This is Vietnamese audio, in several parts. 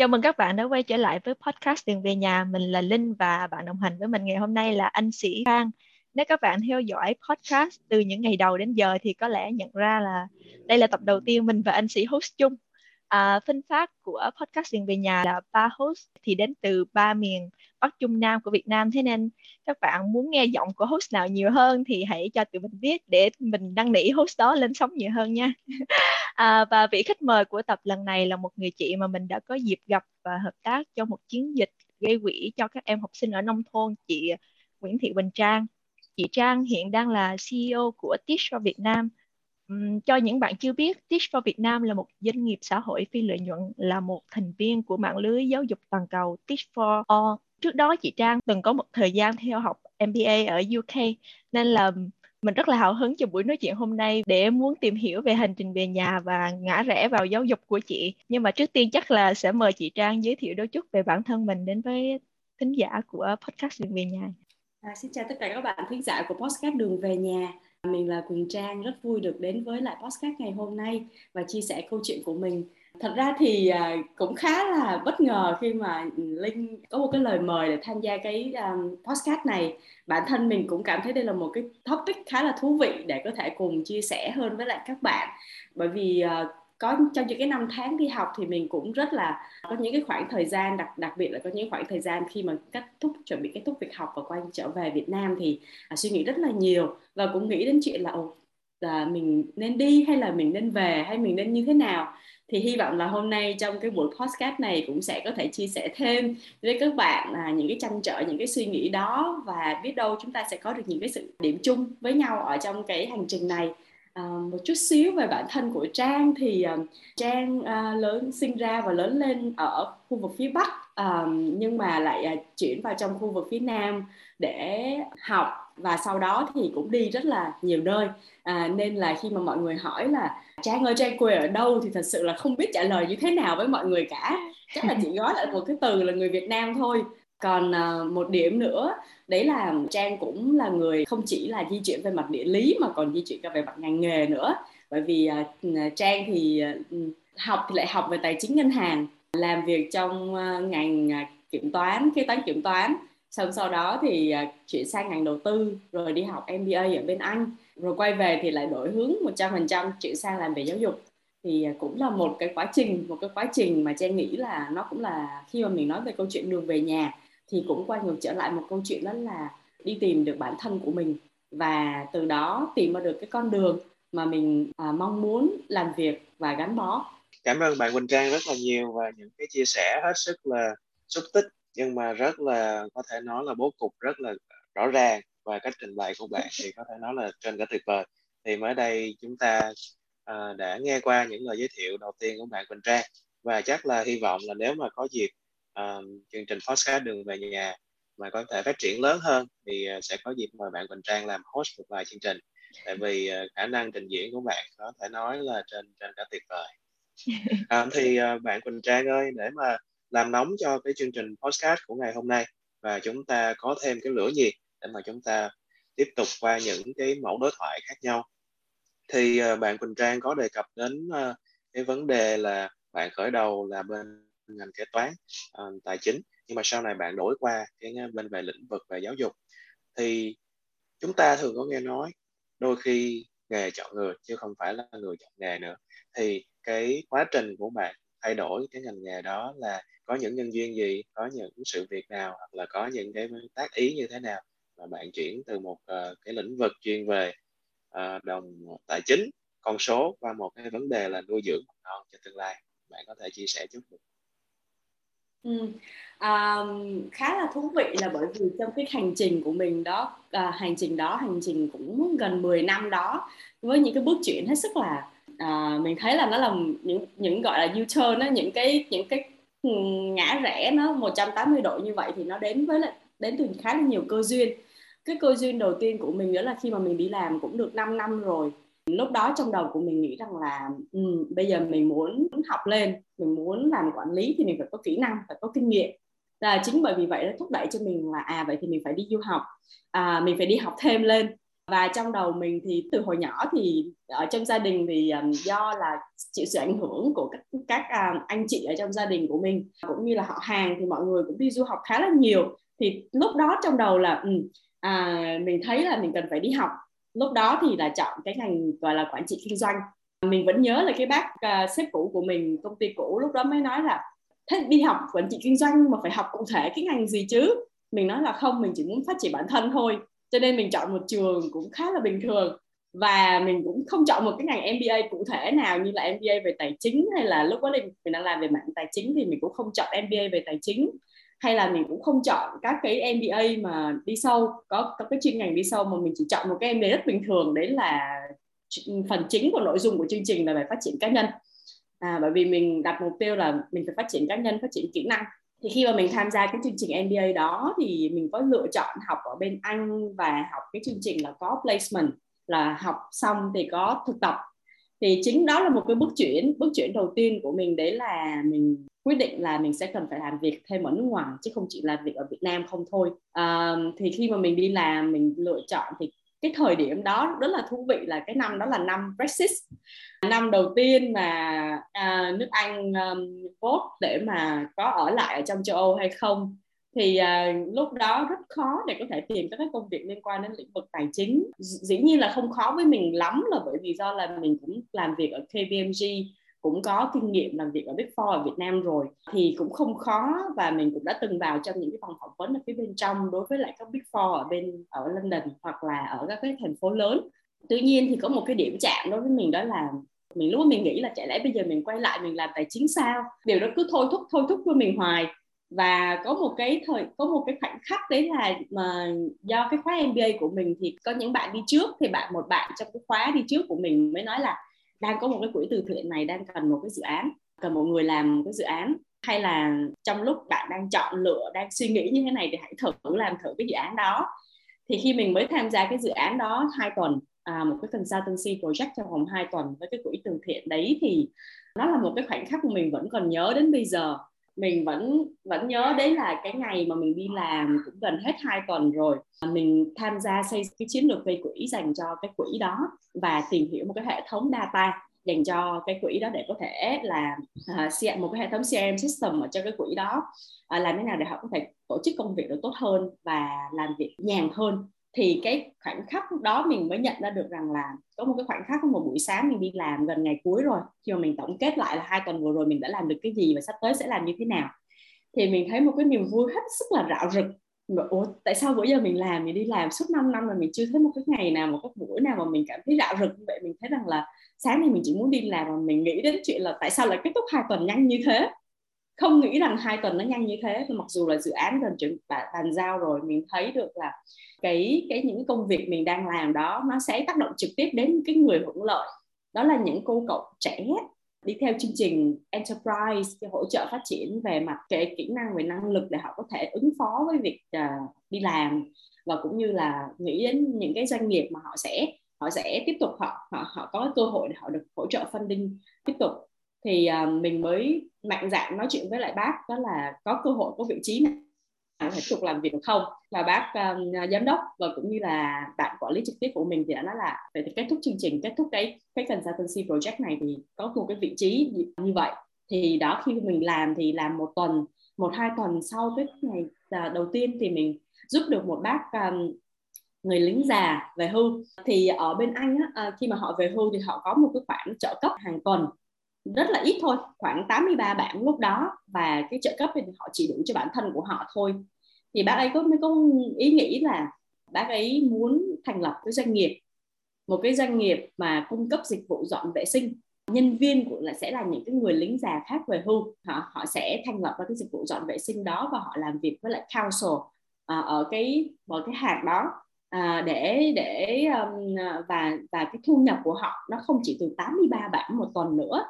Chào mừng các bạn đã quay trở lại với podcast Đường về nhà. Mình là Linh và bạn đồng hành với mình ngày hôm nay là anh Sĩ Khang. Nếu các bạn theo dõi podcast từ những ngày đầu đến giờ thì có lẽ nhận ra là đây là tập đầu tiên mình và anh Sĩ host chung. À, phân phát của podcast Đường về nhà là ba host thì đến từ ba miền Bắc Trung Nam của Việt Nam. Thế nên các bạn muốn nghe giọng của host nào nhiều hơn thì hãy cho tụi mình biết để mình đăng nỉ host đó lên sóng nhiều hơn nha. À, và vị khách mời của tập lần này là một người chị mà mình đã có dịp gặp và hợp tác cho một chiến dịch gây quỹ cho các em học sinh ở nông thôn, chị Nguyễn Thị bình Trang. Chị Trang hiện đang là CEO của Teach for Việt Nam. Um, cho những bạn chưa biết, Teach for Việt Nam là một doanh nghiệp xã hội phi lợi nhuận, là một thành viên của mạng lưới giáo dục toàn cầu Teach for All. Trước đó chị Trang từng có một thời gian theo học MBA ở UK nên là mình rất là hào hứng cho buổi nói chuyện hôm nay để muốn tìm hiểu về hành trình về nhà và ngã rẽ vào giáo dục của chị. Nhưng mà trước tiên chắc là sẽ mời chị Trang giới thiệu đôi chút về bản thân mình đến với thính giả của podcast Đường về nhà. À, xin chào tất cả các bạn thính giả của podcast Đường về nhà. Mình là Quỳnh Trang, rất vui được đến với lại podcast ngày hôm nay và chia sẻ câu chuyện của mình. Thật ra thì à, cũng khá là bất ngờ khi mà linh có một cái lời mời để tham gia cái um, podcast này. Bản thân mình cũng cảm thấy đây là một cái topic khá là thú vị để có thể cùng chia sẻ hơn với lại các bạn. Bởi vì à, có trong những cái năm tháng đi học thì mình cũng rất là có những cái khoảng thời gian đặc đặc biệt là có những khoảng thời gian khi mà kết thúc chuẩn bị kết thúc việc học và quay trở về Việt Nam thì à, suy nghĩ rất là nhiều và cũng nghĩ đến chuyện là ồ là mình nên đi hay là mình nên về hay mình nên như thế nào? Thì hy vọng là hôm nay trong cái buổi podcast này cũng sẽ có thể chia sẻ thêm với các bạn là những cái tranh trở những cái suy nghĩ đó và biết đâu chúng ta sẽ có được những cái sự điểm chung với nhau ở trong cái hành trình này à, một chút xíu về bản thân của Trang thì uh, Trang uh, lớn sinh ra và lớn lên ở khu vực phía Bắc nhưng mà lại uh, chuyển vào trong khu vực phía Nam để học và sau đó thì cũng đi rất là nhiều nơi. À, nên là khi mà mọi người hỏi là trang ơi trang quê ở đâu? thì thật sự là không biết trả lời như thế nào với mọi người cả. Chắc là chỉ gói lại một cái từ là người Việt Nam thôi còn ờ, một điểm nữa, đấy là trang cũng là người không chỉ là di chuyển về mặt địa lý mà còn di chuyển cả về mặt ngành nghề nữa. Bởi vì ờ, trang thì ờ, ừ, học thì lại học về tài chính ngân hàng, làm việc trong ngành kiểm toán, kế toán kiểm toán. Xong sau đó thì chuyển sang ngành đầu tư, rồi đi học MBA ở bên Anh. Rồi quay về thì lại đổi hướng 100% chuyển sang làm về giáo dục. Thì cũng là một cái quá trình, một cái quá trình mà Trang nghĩ là nó cũng là khi mà mình nói về câu chuyện đường về nhà thì cũng quay ngược trở lại một câu chuyện đó là đi tìm được bản thân của mình và từ đó tìm ra được cái con đường mà mình à, mong muốn làm việc và gắn bó. Cảm ơn bạn Quỳnh Trang rất là nhiều và những cái chia sẻ hết sức là xúc tích nhưng mà rất là có thể nói là bố cục rất là rõ ràng và cách trình bày của bạn thì có thể nói là trên cả tuyệt vời thì mới đây chúng ta uh, đã nghe qua những lời giới thiệu đầu tiên của bạn Quỳnh Trang và chắc là hy vọng là nếu mà có dịp um, chương trình podcast đường về nhà mà có thể phát triển lớn hơn thì uh, sẽ có dịp mời bạn Quỳnh Trang làm host một vài chương trình. Tại vì uh, khả năng trình diễn của bạn có thể nói là trên trên cả tuyệt vời. À, thì uh, bạn Quỳnh Trang ơi để mà làm nóng cho cái chương trình podcast của ngày hôm nay và chúng ta có thêm cái lửa nhiệt để mà chúng ta tiếp tục qua những cái mẫu đối thoại khác nhau. Thì uh, bạn Quỳnh Trang có đề cập đến uh, cái vấn đề là bạn khởi đầu là bên ngành kế toán uh, tài chính. Nhưng mà sau này bạn đổi qua cái ờ, bên về lĩnh vực về giáo dục thì chúng ta thường có nghe nói đôi khi nghề chọn người chứ không phải là người chọn nghề nữa. Thì cái quá trình của bạn thay đổi cái ngành nghề đó là có những nhân duyên gì có những sự việc nào hoặc là có những cái tác ý như thế nào mà bạn chuyển từ một uh, cái lĩnh vực chuyên về uh, đồng tài chính con số qua một cái vấn đề là nuôi dưỡng con cho tương lai? Bạn có thể chia sẻ chút được Ừ. À, khá là thú vị là bởi vì trong cái hành trình của mình đó à, hành trình đó hành trình cũng gần 10 năm đó với những cái bước chuyển hết sức là à, mình thấy là nó là những những gọi là U-turn đó, những cái những cái ừ, ngã rẽ nó 180 độ như vậy thì nó đến với lại đến từ khá là nhiều cơ duyên cái cơ duyên đầu tiên của mình đó là khi mà mình đi làm cũng được 5 năm rồi lúc đó trong đầu của mình nghĩ rằng là um, bây giờ mình muốn học lên mình muốn làm quản lý thì mình phải có kỹ năng phải có kinh nghiệm. Là chính bởi vì vậy nó thúc đẩy cho mình là à vậy thì mình phải đi du học à, mình phải đi học thêm lên. Và trong đầu mình thì từ hồi nhỏ thì ở trong gia đình thì um, do là chịu sự ảnh hưởng của các các um, anh chị ở trong gia đình của mình cũng như là họ hàng thì mọi người cũng đi du học khá là nhiều. Thì lúc đó trong đầu là um, à, mình thấy là mình cần phải đi học lúc đó thì là chọn cái ngành gọi là quản trị kinh doanh. Mình vẫn nhớ là cái bác uh, sếp cũ của mình công ty cũ lúc đó mới nói là thế đi học quản trị kinh doanh mà phải học cụ thể cái ngành gì chứ? Mình nói là không mình chỉ muốn phát triển bản thân thôi. Cho nên mình chọn một trường cũng khá là bình thường. Và mình cũng không chọn một cái ngành MBA cụ thể nào như là MBA về tài chính hay là lúc đó mình đang làm về mạng tài chính thì mình cũng không chọn MBA về tài chính hay là mình cũng không chọn các cái MBA mà đi sâu có có cái chuyên ngành đi sâu mà mình chỉ chọn một cái MBA rất bình thường đấy là phần chính của nội dung của chương trình là về phát triển cá nhân. À, bởi vì mình đặt mục tiêu là mình phải phát triển cá nhân phát triển kỹ năng. Thì khi mà mình tham gia cái chương trình MBA đó thì mình có lựa chọn học ở bên Anh và học cái chương trình là có placement là học xong thì có thực tập thì chính đó là một cái bước chuyển bước chuyển đầu tiên của mình đấy là mình quyết định là mình sẽ cần phải làm việc thêm ở nước ngoài chứ không chỉ là việc ở Việt Nam không thôi. À, thì khi mà mình đi làm mình lựa chọn thì cái thời điểm đó rất là thú vị là cái năm đó là năm Brexit. Năm đầu tiên mà à, nước Anh um, vote để mà có ở lại ở trong châu Âu hay không thì à, lúc đó rất khó để có thể tìm các cái công việc liên quan đến lĩnh vực tài chính. Dĩ nhiên là không khó với mình lắm là bởi vì do là mình cũng làm việc ở KPMG cũng có kinh nghiệm làm việc ở Big Four ở Việt Nam rồi. Thì cũng không khó và mình cũng đã từng vào trong những cái phòng phỏng vấn ở phía bên trong đối với lại các Big Four ở bên ở London hoặc là ở các cái thành phố lớn. Tuy nhiên thì có một cái điểm chạm đối với mình đó là mình lúc mình nghĩ là chả lẽ bây giờ mình quay lại mình làm tài chính sao? Điều đó cứ thôi thúc thôi thúc với mình hoài và có một cái thời có một cái khoảnh khắc đấy là mà do cái khóa MBA của mình thì có những bạn đi trước thì bạn một bạn trong cái khóa đi trước của mình mới nói là đang có một cái quỹ từ thiện này đang cần một cái dự án cần một người làm một cái dự án. Hay là trong lúc bạn đang chọn lựa đang suy nghĩ như thế này thì hãy thử làm thử cái dự án đó. Thì khi mình mới tham gia cái dự án đó hai tuần à, một cái consultancy project trong vòng 2 tuần với cái quỹ từ thiện đấy thì nó là một cái khoảnh khắc mà mình vẫn còn nhớ đến bây giờ mình vẫn vẫn nhớ đấy là cái ngày mà mình đi làm cũng gần hết hai tuần rồi. À, mình tham gia xây cái chiến lược gây quỹ dành cho cái quỹ đó và tìm hiểu một cái hệ thống data dành cho cái quỹ đó để có thể là uh, một cái hệ thống CRM system ở cho cái quỹ đó. Uh, làm thế nào để họ có thể tổ chức công việc được tốt hơn và làm việc nhàn hơn thì cái khoảnh khắc đó mình mới nhận ra được rằng là có một cái khoảnh khắc một buổi sáng mình đi làm gần ngày cuối rồi, khi mà mình tổng kết lại là hai tuần vừa rồi mình đã làm được cái gì và sắp tới sẽ làm như thế nào. Thì mình thấy một cái niềm vui hết sức là rạo rực. Mà, ủa, tại sao bữa giờ mình làm mình đi làm suốt 5 năm mà mình chưa thấy một cái ngày nào, một cái buổi nào mà mình cảm thấy rạo rực? Như vậy mình thấy rằng là sáng nay mình chỉ muốn đi làm mà mình nghĩ đến chuyện là tại sao lại kết thúc hai tuần nhanh như thế? Không nghĩ rằng hai tuần nó nhanh như thế. Mặc dù là dự án gần chuẩn bàn giao rồi mình thấy được là cái cái những công việc mình đang làm đó nó sẽ tác động trực tiếp đến cái người hưởng lợi. Đó là những cô cậu trẻ đi theo chương trình enterprise để hỗ trợ phát triển về mặt cái kỹ năng về năng lực để họ có thể ứng phó với việc uh, đi làm. Và cũng như là nghĩ đến những cái doanh nghiệp mà họ sẽ họ sẽ tiếp tục họ họ họ có cơ hội để họ được hỗ trợ funding tiếp tục thì uh, mình mới mạnh dạn nói chuyện với lại bác đó là có cơ hội có vị trí này có tiếp tục làm việc được không? Và bác um, giám đốc và cũng như là bạn quản lý trực tiếp của mình thì đã nói là về thì kết thúc chương trình kết thúc cái cái consultancy project này thì có một cái vị trí như vậy. Thì đó khi mình làm thì làm một tuần một hai tuần sau cái ngày đầu tiên thì mình giúp được một bác um, người lính già về hưu. Thì ở bên anh á, khi mà họ về hưu thì họ có một cái khoản trợ cấp hàng tuần rất là ít thôi khoảng 83 bảng lúc đó và cái trợ cấp thì họ chỉ đủ cho bản thân của họ thôi. Thì bác ấy có mới có ý nghĩ là bác ấy muốn thành lập cái doanh nghiệp một cái doanh nghiệp mà cung cấp dịch vụ dọn vệ sinh. Nhân viên của là sẽ là những cái người lính già khác về hưu. Họ họ sẽ thành lập ra cái dịch vụ dọn vệ sinh đó và họ làm việc với lại council à, ở cái ở cái hạt đó. À, để để um, à, và và cái thu nhập của họ nó không chỉ từ 83 bảng một tuần nữa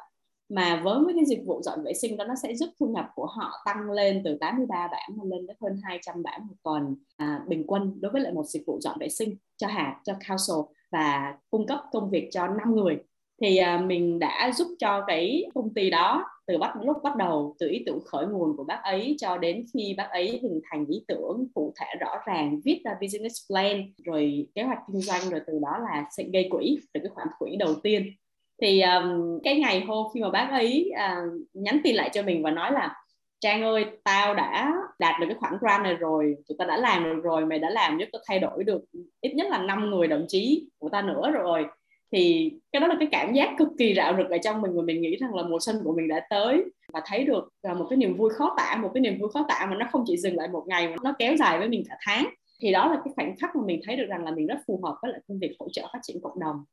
mà với mấy cái dịch vụ dọn vệ sinh đó nó sẽ giúp thu nhập của họ tăng lên từ 83 bảng lên đến hơn 200 bảng một tuần à, bình quân đối với lại một dịch vụ dọn vệ sinh cho hạt cho council và cung cấp công việc cho 5 người. Thì à, mình đã giúp cho cái công ty đó từ bắt lúc bắt đầu từ ý tưởng khởi nguồn của bác ấy cho đến khi bác ấy hình thành ý tưởng cụ thể rõ ràng viết ra business plan rồi kế hoạch kinh doanh rồi từ đó là sẽ gây quỹ từ cái khoản quỹ đầu tiên thì um, cái ngày hôm khi mà bác ấy uh, nhắn tin lại cho mình và nói là Trang ơi tao đã đạt được cái khoản grant này rồi tụi ta đã làm được rồi mày đã làm giúp tao thay đổi được ít nhất là 5 người đồng chí của ta nữa rồi. Thì cái đó là cái cảm giác cực kỳ rạo rực ở trong mình và mình nghĩ rằng là mùa xuân của mình đã tới và thấy được là một cái niềm vui khó tả một cái niềm vui khó tả mà nó không chỉ dừng lại một ngày mà nó kéo dài với mình cả tháng. Thì đó là cái khoảnh khắc mà mình thấy được rằng là mình rất phù hợp với lại công việc hỗ trợ phát triển cộng đồng.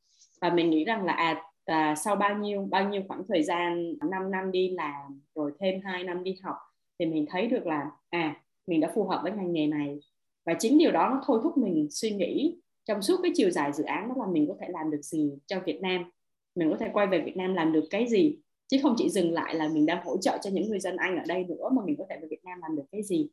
Và mình nghĩ rằng là à, và sau bao nhiêu bao nhiêu khoảng thời gian 5 năm đi làm, rồi thêm 2 năm đi học, thì mình thấy được là à mình đã phù hợp với ngành nghề này. Và chính điều đó nó thôi thúc mình suy nghĩ trong suốt cái chiều dài dự án đó là mình có thể làm được gì cho Việt Nam. Mình có thể quay về Việt Nam làm được cái gì, chứ không chỉ dừng lại là mình đang hỗ trợ cho những người dân Anh ở đây nữa, mà mình có thể về Việt Nam làm được cái gì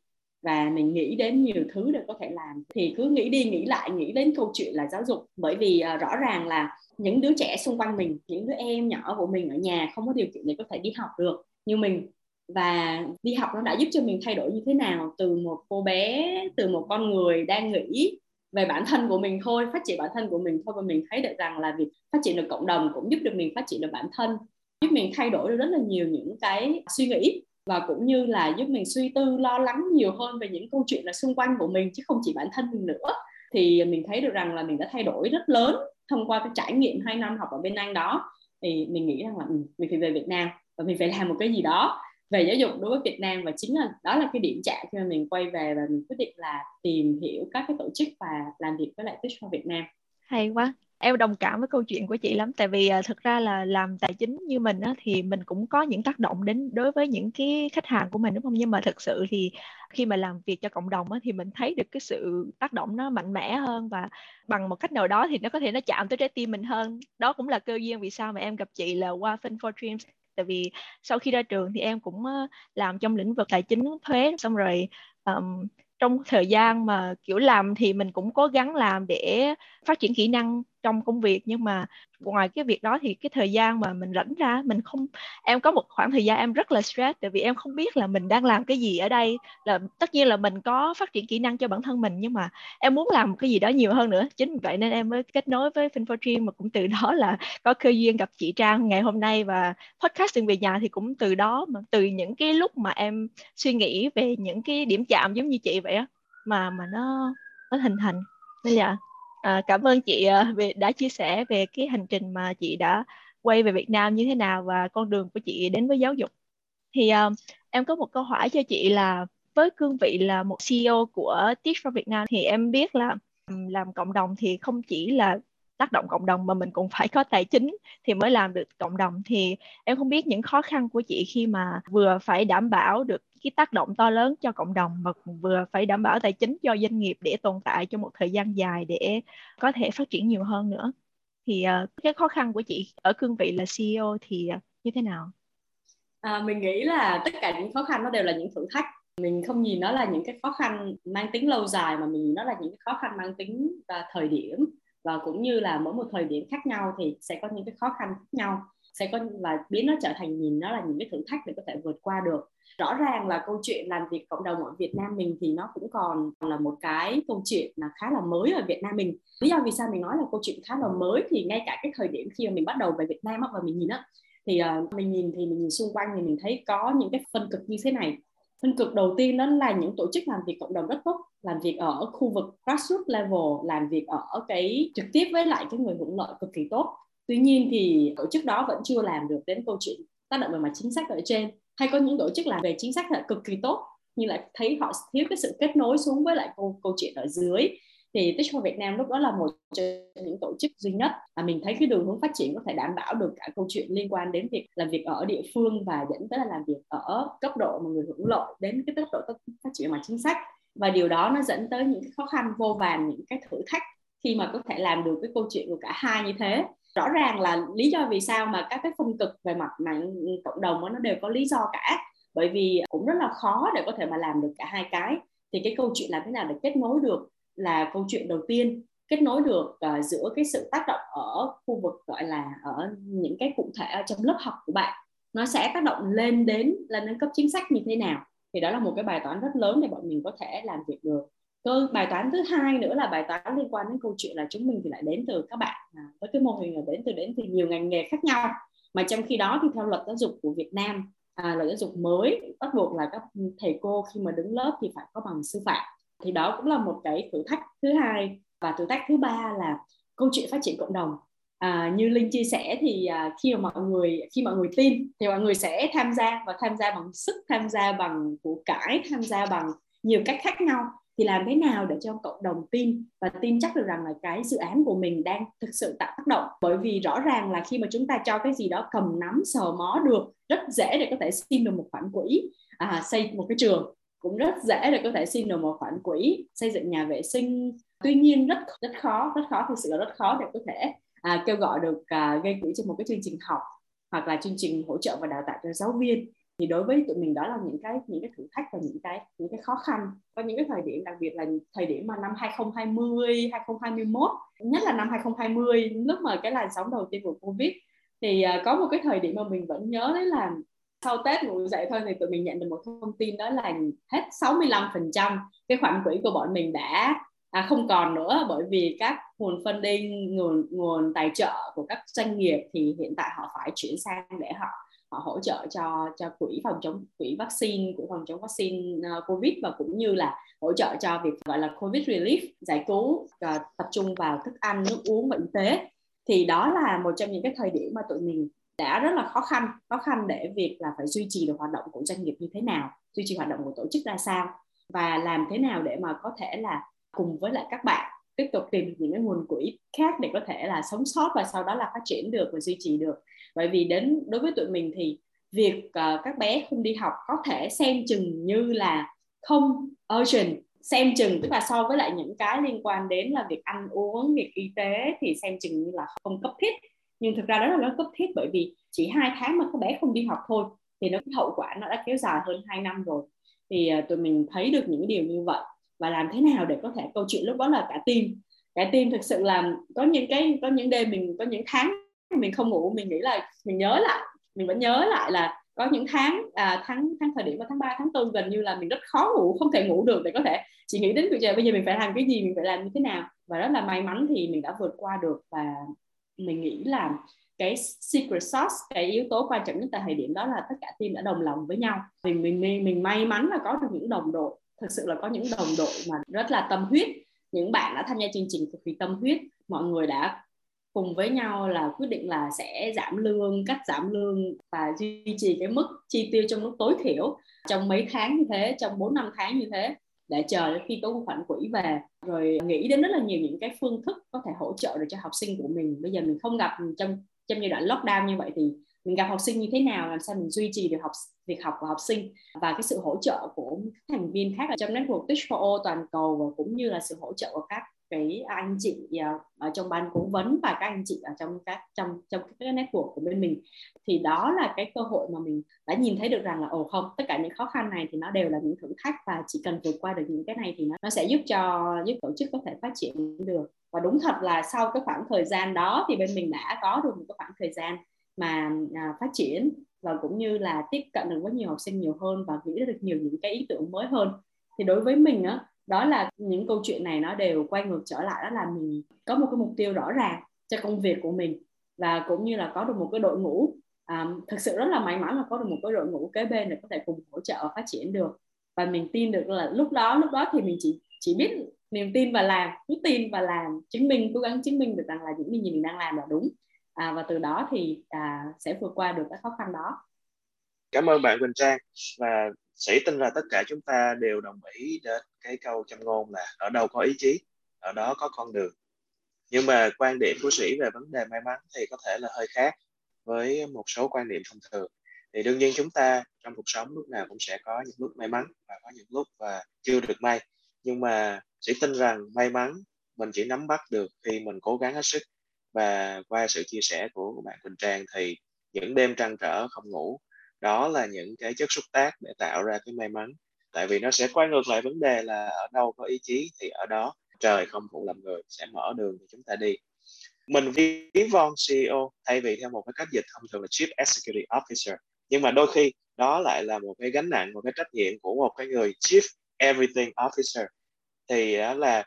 và mình nghĩ đến nhiều thứ để có thể làm. Thì cứ nghĩ đi nghĩ lại nghĩ đến câu chuyện là giáo dục. Bởi vì uh, rõ ràng là những đứa trẻ xung quanh mình những đứa em nhỏ của mình ở nhà không có điều kiện để có thể đi học được như mình. Và đi học nó đã giúp cho mình thay đổi như thế nào? Từ một cô bé từ một con người đang nghĩ về bản thân của mình thôi phát triển bản thân của mình thôi. Và mình thấy được rằng là việc phát triển được cộng đồng cũng giúp được mình phát triển được bản thân giúp mình thay đổi được rất là nhiều những cái suy nghĩ và cũng như là giúp mình suy tư lo lắng nhiều hơn về những câu chuyện là xung quanh của mình chứ không chỉ bản thân mình nữa. Thì mình thấy được rằng là mình đã thay đổi rất lớn thông qua cái trải nghiệm hai năm học ở bên Anh đó. Thì mình nghĩ rằng là ừ, mình phải về Việt Nam và mình phải làm một cái gì đó về giáo dục đối với Việt Nam. Và chính là đó là cái điểm chạm khi mà mình quay về và mình quyết định là tìm hiểu các cái tổ chức và làm việc với lại Teach for Việt Nam. Hay quá em đồng cảm với câu chuyện của chị lắm tại vì uh, thực ra là làm tài chính như mình á, thì mình cũng có những tác động đến đối với những cái khách hàng của mình đúng không? Nhưng mà thực sự thì khi mà làm việc cho cộng đồng á, thì mình thấy được cái sự tác động nó mạnh mẽ hơn và bằng một cách nào đó thì nó có thể nó chạm tới trái tim mình hơn. Đó cũng là cơ duyên vì sao mà em gặp chị là qua Fin for Dreams. Tại vì sau khi ra trường thì em cũng làm trong lĩnh vực tài chính thuế xong rồi um, trong thời gian mà kiểu làm thì mình cũng cố gắng làm để phát triển kỹ năng trong công việc, nhưng mà ngoài cái việc đó thì cái thời gian mà mình rảnh ra, mình không, em có một khoảng thời gian em rất là stress, tại vì em không biết là mình đang làm cái gì ở đây. Là tất nhiên là mình có phát triển kỹ năng cho bản thân mình, nhưng mà em muốn làm cái gì đó nhiều hơn nữa. Chính vì vậy nên em mới kết nối với Fin4Dream mà cũng từ đó là có cơ duyên gặp chị Trang ngày hôm nay. Và podcasting về nhà thì cũng từ đó, mà từ những cái lúc mà em suy nghĩ về những cái điểm chạm giống như chị vậy á, mà mà nó nó hình thành. Nên là À, cảm ơn chị à, về đã chia sẻ về cái hành trình mà chị đã quay về Việt Nam như thế nào và con đường của chị đến với giáo dục. Thì uh, em có một câu hỏi cho chị là với cương vị là một CEO của Teach for Việt Nam thì em biết là làm cộng đồng thì không chỉ là tác động cộng đồng mà mình cũng phải có tài chính thì mới làm được cộng đồng. Thì em không biết những khó khăn của chị khi mà vừa phải đảm bảo được cái tác động to lớn cho cộng đồng mà vừa phải đảm bảo tài chính cho doanh nghiệp để tồn tại trong một thời gian dài để có thể phát triển nhiều hơn nữa. Thì uh, cái khó khăn của chị ở cương vị là CEO thì uh, như thế nào? À, mình nghĩ là tất cả những khó khăn nó đều là những thử thách. Mình không nhìn nó là những cái khó khăn mang tính lâu dài mà mình nhìn nó là những cái khó khăn mang tính và thời điểm và cũng như là mỗi một thời điểm khác nhau thì sẽ có những cái khó khăn khác nhau. Sẽ có và biến nó trở thành nhìn nó là những cái thử thách để có thể vượt qua được. Rõ ràng là câu chuyện làm việc cộng đồng ở Việt Nam mình thì nó cũng còn là một cái câu chuyện là khá là mới ở Việt Nam mình. Lý do vì sao mình nói là câu chuyện khá là mới thì ngay cả cái thời điểm khi mà mình bắt đầu về Việt Nam và mình nhìn á thì uh, mình nhìn thì mình nhìn xung quanh thì mình thấy có những cái phân cực như thế này phân cực đầu tiên đó là những tổ chức làm việc cộng đồng rất tốt, làm việc ở khu vực grassroots level, làm việc ở cái trực tiếp với lại cái người hưởng lợi cực kỳ tốt. Tuy nhiên thì tổ chức đó vẫn chưa làm được đến câu chuyện tác động về mặt chính sách ở trên. Hay có những tổ chức làm về chính sách là cực kỳ tốt, nhưng lại thấy họ thiếu cái sự kết nối xuống với lại câu câu chuyện ở dưới thì Teach for Việt Nam lúc đó là một trong những tổ chức duy nhất mà mình thấy cái đường hướng phát triển có thể đảm bảo được cả câu chuyện liên quan đến việc làm việc ở địa phương và dẫn tới là làm việc ở cấp độ mà người hưởng lợi đến cái tốc độ phát triển mà chính sách. Và điều đó nó dẫn tới những cái khó khăn vô vàn những cái thử thách khi mà có thể làm được cái câu chuyện của cả hai như thế. Rõ ràng là lý do vì sao mà các cái phân cực về mặt mạng cộng đồng đó, nó đều có lý do cả. Bởi vì cũng rất là khó để có thể mà làm được cả hai cái. Thì cái câu chuyện làm thế nào để kết nối được là câu chuyện đầu tiên kết nối được uh, giữa cái sự tác động ở khu vực gọi là ở những cái cụ thể ở trong lớp học của bạn nó sẽ tác động lên đến lên đến cấp chính sách như thế nào. Thì đó là một cái bài toán rất lớn để bọn mình có thể làm việc được. Cơ bài toán thứ hai nữa là bài toán liên quan đến câu chuyện là chúng mình thì lại đến từ các bạn à, với cái mô hình là đến từ đến từ nhiều ngành nghề khác nhau. Mà trong khi đó thì theo luật giáo dục của Việt Nam à, luật giáo dục mới bắt buộc là các thầy cô khi mà đứng lớp thì phải có bằng sư phạm thì đó cũng là một cái thử thách thứ hai. Và thử thách thứ ba là câu chuyện phát triển cộng đồng. À, như linh chia sẻ thì à, khi mà mọi người khi mọi người tin thì mọi người sẽ tham gia và tham gia bằng sức tham gia bằng của cải tham gia bằng nhiều cách khác nhau. Thì làm thế nào để cho cộng đồng tin và tin chắc được rằng là cái dự án của mình đang thực sự tạo tác động? Bởi vì rõ ràng là khi mà chúng ta cho cái gì đó cầm nắm sờ mó được rất dễ để có thể xin được một khoản quỹ à, xây một cái trường cũng rất dễ để có thể xin được một khoản quỹ xây dựng nhà vệ sinh. Tuy nhiên rất rất khó rất khó thực sự là rất khó để có thể à, kêu gọi được à, gây quỹ cho một cái chương trình học hoặc là chương trình hỗ trợ và đào tạo cho giáo viên. Thì đối với tụi mình đó là những cái những cái thử thách và những cái những cái khó khăn. Có những cái thời điểm đặc biệt là thời điểm mà năm 2020 2021 nhất là năm 2020 lúc mà cái làn sóng đầu tiên của covid thì à, có một cái thời điểm mà mình vẫn nhớ đấy là sau Tết ngủ dậy thôi thì tụi mình nhận được một thông tin đó là hết 65% cái khoản quỹ của bọn mình đã à, không còn nữa bởi vì các nguồn funding nguồn nguồn tài trợ của các doanh nghiệp thì hiện tại họ phải chuyển sang để họ họ hỗ trợ cho cho quỹ phòng chống quỹ vaccine quỹ phòng chống vaccine uh, covid và cũng như là hỗ trợ cho việc gọi là covid relief giải cứu uh, tập trung vào thức ăn nước uống và y tế. Thì đó là một trong những cái thời điểm mà tụi mình đã rất là khó khăn khó khăn để việc là phải duy trì được hoạt động của doanh nghiệp như thế nào duy trì hoạt động của tổ chức ra sao và làm thế nào để mà có thể là cùng với lại các bạn tiếp tục tìm những cái nguồn quỹ khác để có thể là sống sót và sau đó là phát triển được và duy trì được. Bởi vì đến đối với tụi mình thì việc uh, các bé không đi học có thể xem chừng như là không urgent xem chừng tức là so với lại những cái liên quan đến là việc ăn uống việc y tế thì xem chừng như là không cấp thiết nhưng thực ra đó là nó cấp thiết bởi vì chỉ hai tháng mà các bé không đi học thôi. Thì nó hậu quả nó đã kéo dài hơn 2 năm rồi. Thì à, tụi mình thấy được những điều như vậy. Và làm thế nào để có thể câu chuyện lúc đó là cả team. Cả team thực sự là có những cái có những đêm mình có những tháng mình không ngủ mình nghĩ là mình nhớ lại mình vẫn nhớ lại là có những tháng à, tháng tháng thời điểm vào tháng 3, tháng 4 gần như là mình rất khó ngủ không thể ngủ được để có thể chỉ nghĩ đến bây giờ bây giờ mình phải làm cái gì mình phải làm như thế nào. Và rất là may mắn thì mình đã vượt qua được và mình nghĩ là cái secret sauce cái yếu tố quan trọng nhất tại thời điểm đó là tất cả team đã đồng lòng với nhau. Mình mình mình, mình may mắn là có được những đồng đội thực sự là có những đồng đội mà rất là tâm huyết. Những bạn đã tham gia chương trình cực kỳ tâm huyết. Mọi người đã cùng với nhau là quyết định là sẽ giảm lương cắt giảm lương và duy trì cái mức chi tiêu trong mức tối thiểu. Trong mấy tháng như thế trong 4 năm tháng như thế để chờ đến khi có khoản quỹ về. Rồi nghĩ đến rất là nhiều những cái phương thức có thể hỗ trợ được cho học sinh của mình. Bây giờ mình không gặp trong trong giai đoạn lockdown như vậy thì mình gặp học sinh như thế nào, làm sao mình duy trì được học, việc học của học sinh. Và cái sự hỗ trợ của các thành viên khác ở trong network Teach for All toàn cầu và cũng như là sự hỗ trợ của các cái anh chị à, ở trong ban cố vấn và các anh chị ở trong các trong trong cái network của bên mình. Thì đó là cái cơ hội mà mình đã nhìn thấy được rằng là ồ không tất cả những khó khăn này thì nó đều là những thử thách và chỉ cần vượt qua được những cái này thì nó, nó sẽ giúp cho giúp tổ chức có thể phát triển được. Và đúng thật là sau cái khoảng thời gian đó thì bên mình đã có được một cái khoảng thời gian mà à, phát triển và cũng như là tiếp cận được với nhiều học sinh nhiều hơn và nghĩ được nhiều những cái ý tưởng mới hơn. Thì đối với mình á đó là những câu chuyện này nó đều quay ngược trở lại đó là mình có một cái mục tiêu rõ ràng cho công việc của mình và cũng như là có được một cái đội ngũ um, thực sự rất là may mắn là có được một cái đội ngũ kế bên để có thể cùng hỗ trợ phát triển được. Và mình tin được là lúc đó lúc đó thì mình chỉ chỉ biết niềm tin và làm cứ tin và làm. Chứng minh cố gắng chứng minh được rằng là những gì mình đang làm là đúng. À, và từ đó thì à, sẽ vượt qua được các khó khăn đó. Cảm ơn bạn Quỳnh Trang và sĩ tin là tất cả chúng ta đều đồng ý đến cái câu châm ngôn là ở đâu có ý chí, ở đó có con đường. Nhưng mà quan điểm của sĩ về vấn đề may mắn thì có thể là hơi khác với một số quan điểm thông thường. Thì đương nhiên chúng ta trong cuộc sống lúc nào cũng sẽ có những lúc may mắn và có những lúc và chưa được may. Nhưng mà sĩ tin rằng may mắn mình chỉ nắm bắt được khi mình cố gắng hết sức. Và qua sự chia sẻ của bạn Quỳnh Trang thì những đêm trăn trở không ngủ đó là những cái chất xúc tác để tạo ra cái may mắn. Tại vì nó sẽ quay ngược lại vấn đề là ở đâu có ý chí thì ở đó trời không phụ lòng người sẽ mở đường cho chúng ta đi. Mình ví von CEO thay vì theo một cái cách dịch thông thường là Chief Executive Officer. Nhưng mà đôi khi đó lại là một cái gánh nặng một cái trách nhiệm của một cái người Chief Everything Officer. Thì đó là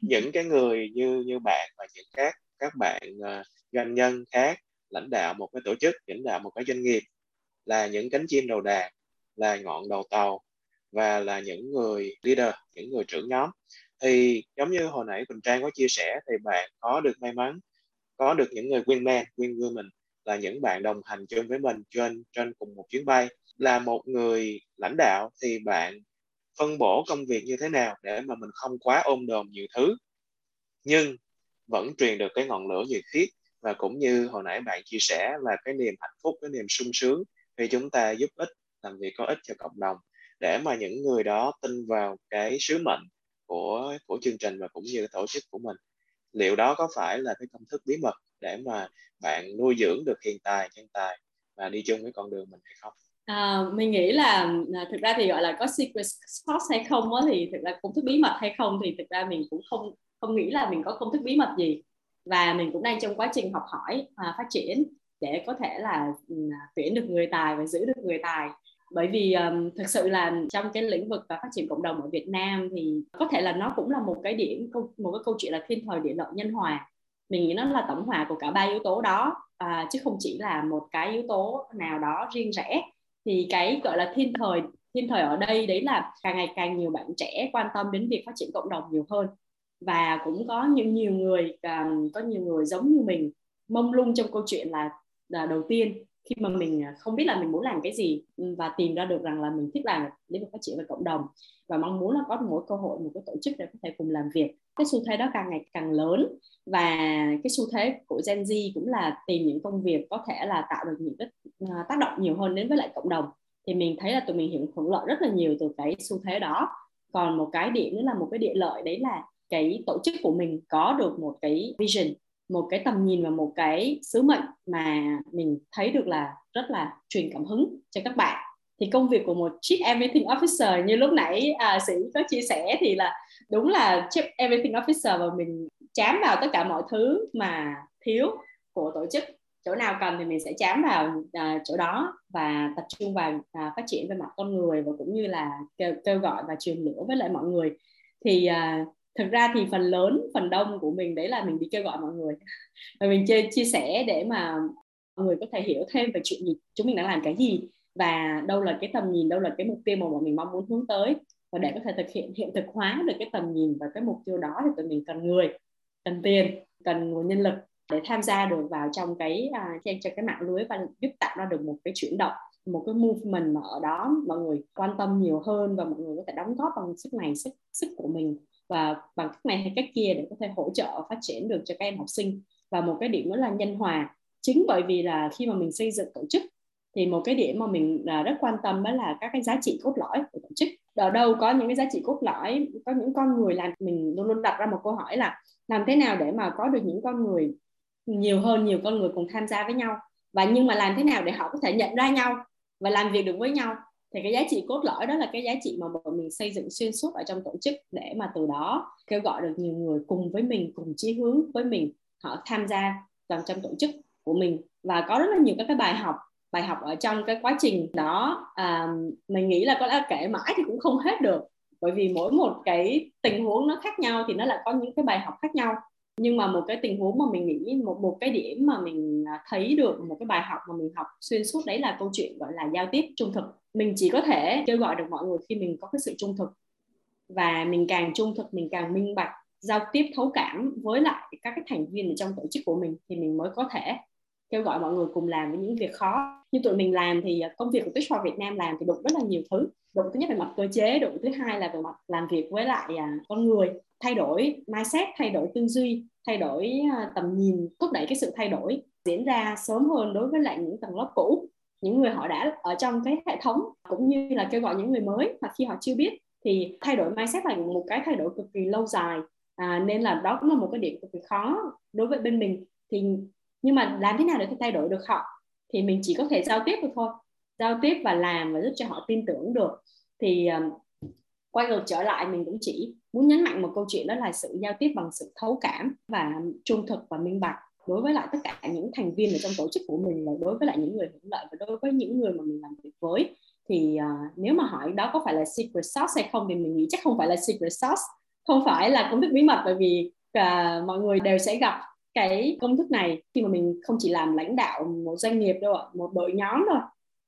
những cái người như như bạn và những các các bạn uh, doanh nhân khác lãnh đạo một cái tổ chức lãnh đạo một cái doanh nghiệp là những cánh chim đầu đàn, là ngọn đầu tàu và là những người leader, những người trưởng nhóm. Thì giống như hồi nãy Quỳnh Trang có chia sẻ, thì bạn có được may mắn, có được những người wingman win women, là những bạn đồng hành chung với mình trên trên cùng một chuyến bay. Là một người lãnh đạo thì bạn phân bổ công việc như thế nào để mà mình không quá ôm đồm nhiều thứ, nhưng vẫn truyền được cái ngọn lửa nhiệt huyết. Và cũng như hồi nãy bạn chia sẻ là cái niềm hạnh phúc, cái niềm sung sướng khi chúng ta giúp ích làm việc có ích cho cộng đồng để mà những người đó tin vào cái sứ mệnh của của chương trình và cũng như tổ chức của mình. Liệu đó có phải là cái công thức bí mật để mà bạn nuôi dưỡng được hiện tài nhân tài và đi chung với con đường mình hay không? À, mình nghĩ là à, thực ra thì gọi là có secret sauce hay không á thì thực ra công thức bí mật hay không thì thực ra mình cũng không không nghĩ là mình có công thức bí mật gì. Và mình cũng đang trong quá trình học hỏi và phát triển để có thể là ừ, à, tuyển được người tài và giữ được người tài. Bởi vì um, thực sự là trong cái lĩnh vực và phát triển cộng đồng ở Việt Nam thì có thể là nó cũng là một cái điểm một cái câu chuyện là thiên thời địa lợi nhân hòa. Mình nghĩ nó là tổng hòa của cả ba yếu tố đó à, chứ không chỉ là một cái yếu tố nào đó riêng rẽ. Thì cái gọi là thiên thời thiên thời ở đây đấy là càng ngày càng nhiều bạn trẻ quan tâm đến việc phát triển cộng đồng nhiều hơn. Và cũng có những nhiều người um, có nhiều người giống như mình mông lung trong câu chuyện là, là đầu tiên khi mà mình à, không biết là mình muốn làm cái gì ừ, và tìm ra được rằng là mình thích làm lĩnh vực phát triển về cộng đồng và mong muốn là có một cơ hội, một cái tổ chức để có thể cùng làm việc. Cái xu thế đó càng ngày càng lớn và cái xu thế của Gen Z cũng là tìm những công việc có thể là tạo được những cái à, tác động nhiều hơn đến với lại cộng đồng. Thì mình thấy là tụi mình hiện hưởng lợi rất là nhiều từ cái xu thế đó. Còn một cái điểm nữa là một cái địa lợi đấy là cái tổ chức của mình có được một cái vision một cái tầm nhìn và một cái sứ mệnh mà mình thấy được là rất là truyền cảm hứng cho các bạn. Thì công việc của một chief everything officer như lúc nãy à, sĩ có chia sẻ thì là đúng là chief everything officer và mình chám vào tất cả mọi thứ mà thiếu của tổ chức. Chỗ nào cần thì mình sẽ chám vào à, chỗ đó và tập trung vào à, phát triển về mặt con người và cũng như là kêu, kêu gọi và truyền lửa với lại mọi người. Thì à, thực ra thì phần lớn phần đông của mình đấy là mình đi kêu gọi mọi người. Và mình chia, chia sẻ để mà mọi người có thể hiểu thêm về chuyện gì chúng mình đang làm cái gì. Và đâu là cái tầm nhìn đâu là cái mục tiêu mà bọn mình mong muốn hướng tới. Và để có thể thực hiện hiện thực hóa được cái tầm nhìn và cái mục tiêu đó thì tụi mình cần người cần tiền cần nguồn nhân lực để tham gia được vào trong cái à, uh, cho cái mạng lưới và giúp tạo ra được một cái chuyển động một cái movement mà ở đó mọi người quan tâm nhiều hơn và mọi người có thể đóng góp bằng sức này sức sức của mình và bằng cách này hay cách kia để có thể hỗ trợ phát triển được cho các em học sinh. Và một cái điểm nữa là nhân hòa. Chính bởi vì là khi mà mình xây dựng tổ chức, thì một cái điểm mà mình là rất quan tâm đó là các cái giá trị cốt lõi của tổ chức. Ở đâu có những cái giá trị cốt lõi, có những con người làm, mình luôn luôn đặt ra một câu hỏi là làm thế nào để mà có được những con người nhiều hơn, nhiều con người cùng tham gia với nhau? Và nhưng mà làm thế nào để họ có thể nhận ra nhau và làm việc được với nhau? Thì cái giá trị cốt lõi đó là cái giá trị mà bọn mình xây dựng xuyên suốt ở trong tổ chức để mà từ đó kêu gọi được nhiều người cùng với mình cùng chí hướng với mình họ tham gia vào trong tổ chức của mình. Và có rất là nhiều các cái bài học bài học ở trong cái quá trình đó. À, mình nghĩ là có lẽ kể mãi thì cũng không hết được. Bởi vì mỗi một cái tình huống nó khác nhau thì nó lại có những cái bài học khác nhau. Nhưng mà một cái tình huống mà mình nghĩ một một cái điểm mà mình À, thấy được một cái bài học mà mình học xuyên suốt đấy là câu chuyện gọi là giao tiếp trung thực. Mình chỉ có thể kêu gọi được mọi người khi mình có cái sự trung thực. Và mình càng trung thực, mình càng minh bạch, giao tiếp thấu cảm với lại các cái thành viên ở trong tổ chức của mình thì mình mới có thể kêu gọi mọi người cùng làm với những việc khó. Như tụi mình làm thì à, công việc của Pitchfork Việt Nam làm thì đụng rất là nhiều thứ. Đụng thứ nhất về mặt cơ chế, đụng thứ hai là về mặt làm việc với lại à, con người. Thay đổi mindset, thay đổi tư duy, thay đổi tầm nhìn, thúc đẩy cái sự thay đổi diễn ra sớm hơn đối với lại những tầng lớp cũ những người họ đã ở trong cái hệ thống cũng như là kêu gọi những người mới mà khi họ chưa biết thì thay đổi mindset là một cái thay đổi cực kỳ lâu dài. À, nên là đó cũng là một cái điểm cực kỳ khó đối với bên mình. Thì nhưng mà làm thế nào để thay đổi được họ? Thì mình chỉ có thể giao tiếp được thôi. Giao tiếp và làm và giúp cho họ tin tưởng được. Thì um, quay ngược trở lại mình cũng chỉ muốn nhấn mạnh một câu chuyện đó là sự giao tiếp bằng sự thấu cảm và trung thực và minh bạch đối với lại tất cả những thành viên ở trong tổ chức của mình là đối với lại những người hưởng lợi và đối với những người mà mình làm việc với thì uh, nếu mà hỏi đó có phải là secret sauce hay không thì mình nghĩ chắc không phải là secret sauce. Không phải là công thức bí mật bởi vì uh, mọi người đều sẽ gặp cái công thức này khi mà mình không chỉ làm lãnh đạo một doanh nghiệp đâu ạ một đội nhóm thôi.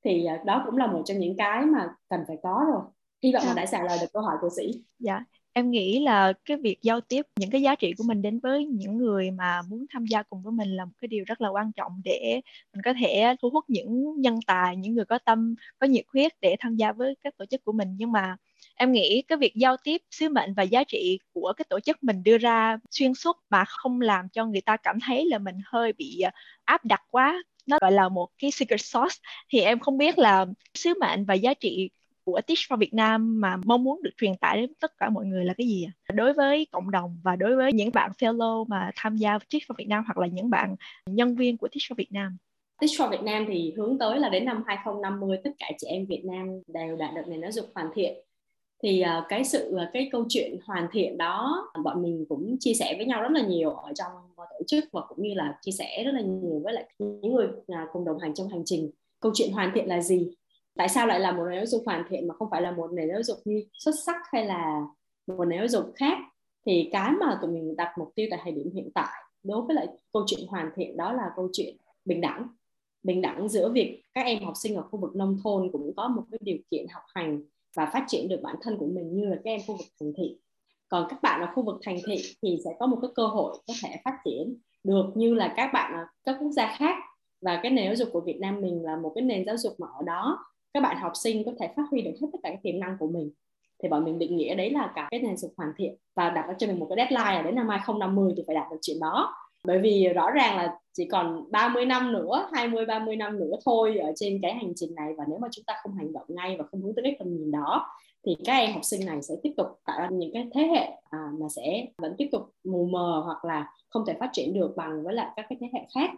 Thì uh, đó cũng là một trong những cái mà cần phải có rồi. Hy vọng là đã trả lời được câu hỏi của sĩ. Dạ em nghĩ là cái việc giao tiếp, những cái giá trị của mình đến với những người mà muốn tham gia cùng với mình là một cái điều rất là quan trọng để mình có thể thu hút những nhân tài, những người có tâm, có nhiệt huyết để tham gia với các tổ chức của mình. Nhưng mà em nghĩ cái việc giao tiếp sứ mệnh và giá trị của cái tổ chức mình đưa ra xuyên suốt mà không làm cho người ta cảm thấy là mình hơi bị à, áp đặt quá, nó gọi là một cái secret sauce, thì em không biết là sứ mệnh và giá trị của Teach for Việt Nam mà mong muốn được truyền tải đến tất cả mọi người là cái gì Đối với cộng đồng và đối với những bạn fellow mà tham gia Teach for Việt Nam hoặc là những bạn nhân viên của Teach for Việt Nam? Teach for Việt Nam thì hướng tới là đến năm 2050 tất cả trẻ em Việt Nam đều đạt được nền giáo dục hoàn thiện. Thì à, cái sự à, cái câu chuyện hoàn thiện đó, bọn mình cũng chia sẻ với nhau rất là nhiều ở trong tổ chức và cũng như là chia sẻ rất là nhiều với lại những người à, cùng đồng hành trong hành trình. Câu chuyện hoàn thiện là gì? Tại sao lại là một nền giáo dục hoàn thiện mà không phải là một nền giáo dục như xuất sắc hay là một nền giáo dục khác? Thì cái mà tụi mình đặt mục tiêu tại thời điểm hiện tại đối với lại câu chuyện hoàn thiện đó là câu chuyện bình đẳng. Bình đẳng giữa việc các em học sinh ở khu vực nông thôn cũng có một cái điều kiện học hành và phát triển được bản thân của mình như là các em khu vực thành thị. Còn các bạn ở khu vực thành thị thì sẽ có một cái cơ hội có thể phát triển được như là các bạn ở các quốc gia khác. Và cái nền giáo dục của Việt Nam mình là một cái nền giáo dục mà ở đó các bạn học sinh có thể phát huy được hết tất cả các tiềm năng của mình. Thì bọn mình định nghĩa đấy là cả cái nền sự hoàn thiện và đặt ra cho mình một cái deadline là đến năm 2050 thì phải đạt được chuyện đó. Bởi vì rõ ràng là chỉ còn 30 năm nữa 20 30 năm nữa thôi ở trên cái hành trình này và nếu mà chúng ta không hành động ngay và không hướng tới cái tầm nhìn đó thì các em học sinh này sẽ tiếp tục tạo ra những cái thế hệ à, mà sẽ vẫn tiếp tục mù mờ hoặc là không thể phát triển được bằng với lại các cái thế hệ khác.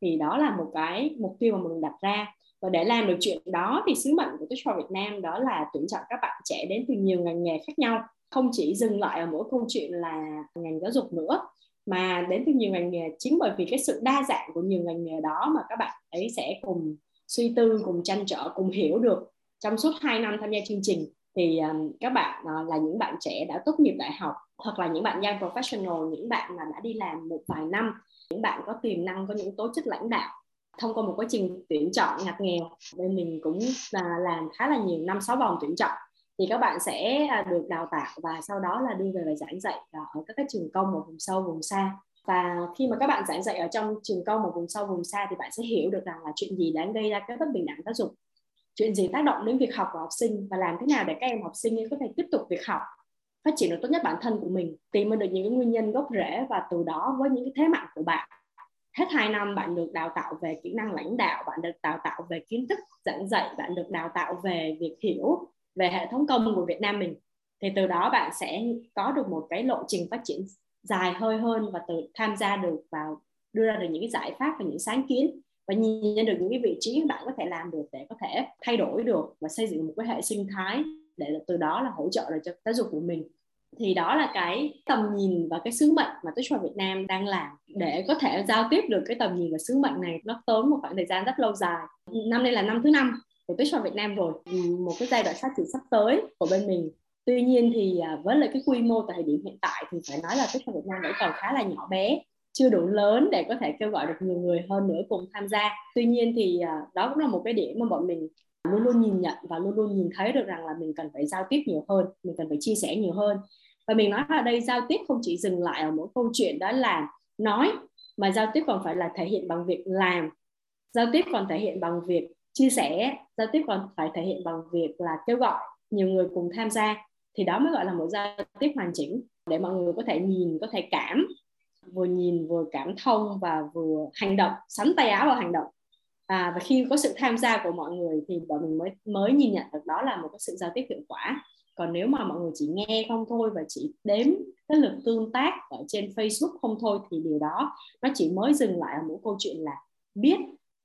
Thì đó là một cái mục tiêu mà mình đặt ra và để làm được chuyện đó thì sứ mệnh của Teach for Việt Nam đó là tuyển chọn các bạn trẻ đến từ nhiều ngành nghề khác nhau. Không chỉ dừng lại ở mỗi câu chuyện là ngành giáo dục nữa mà đến từ nhiều ngành nghề chính bởi vì cái sự đa dạng của nhiều ngành nghề đó mà các bạn ấy sẽ cùng suy tư cùng tranh trở cùng hiểu được. Trong suốt 2 năm tham gia chương trình thì um, các bạn uh, là những bạn trẻ đã tốt nghiệp đại học hoặc là những bạn young professional những bạn mà đã đi làm một vài năm những bạn có tiềm năng có những tố chất lãnh đạo thông qua một quá trình tuyển chọn ngặt nghèo. Bên mình cũng là làm khá là nhiều, năm, sáu vòng tuyển chọn. Thì các bạn sẽ à, được đào tạo và sau đó là đưa về và giảng dạy ở các cái trường công ở vùng sâu, vùng xa. Và khi mà các bạn giảng dạy ở trong trường công ở vùng sâu, vùng xa thì bạn sẽ hiểu được rằng là chuyện gì đã gây ra cái bất bình đẳng giáo dục. Chuyện gì tác động đến việc học của học sinh và làm thế nào để các em học sinh có thể tiếp tục việc học, phát triển được tốt nhất bản thân của mình, tìm được những cái nguyên nhân gốc rễ và từ đó với những cái thế mạnh của bạn hết 2 năm bạn được đào tạo về kỹ năng lãnh đạo, bạn được đào tạo về kiến thức giảng dạy, bạn được đào tạo về việc hiểu về hệ thống công của Việt Nam mình. Thì từ đó bạn sẽ có được một cái lộ trình phát triển dài hơi hơn và từ tham gia được vào, đưa ra được những cái giải pháp và những sáng kiến và nhìn được những cái vị trí bạn có thể làm được để có thể thay đổi được và xây dựng một cái hệ sinh thái để từ đó là hỗ trợ được cho giáo dục của mình thì đó là cái tầm nhìn và cái sứ mệnh mà Touch Việt Nam đang làm để có thể giao tiếp được cái tầm nhìn và sứ mệnh này nó tốn một khoảng thời gian rất lâu dài. Năm nay là năm thứ năm của Touch Việt Nam rồi. Ừ, một cái giai đoạn phát triển sắp tới của bên mình. Tuy nhiên thì à, với lại cái quy mô tại thời điểm hiện tại thì phải nói là Touch Việt Nam vẫn còn khá là nhỏ bé, chưa đủ lớn để có thể kêu gọi được nhiều người hơn nữa cùng tham gia. Tuy nhiên thì à, đó cũng là một cái điểm mà bọn mình luôn luôn nhìn nhận và luôn luôn nhìn thấy được rằng là mình cần phải giao tiếp nhiều hơn, mình cần phải chia sẻ nhiều hơn. Và mình nói ở đây, giao tiếp không chỉ dừng lại ở mỗi câu chuyện đó là nói, mà giao tiếp còn phải là thể hiện bằng việc làm. Giao tiếp còn thể hiện bằng việc chia sẻ, giao tiếp còn phải thể hiện bằng việc là kêu gọi nhiều người cùng tham gia. Thì đó mới gọi là một giao tiếp hoàn chỉnh, để mọi người có thể nhìn, có thể cảm, vừa nhìn vừa cảm thông và vừa hành động, sắn tay áo vào hành động à, và khi có sự tham gia của mọi người thì bọn mình mới mới nhìn nhận được đó là một cái sự giao tiếp hiệu quả. Còn nếu mà mọi người chỉ nghe không thôi và chỉ đếm cái lượt tương tác ở trên Facebook không thôi thì điều đó nó chỉ mới dừng lại ở một câu chuyện là biết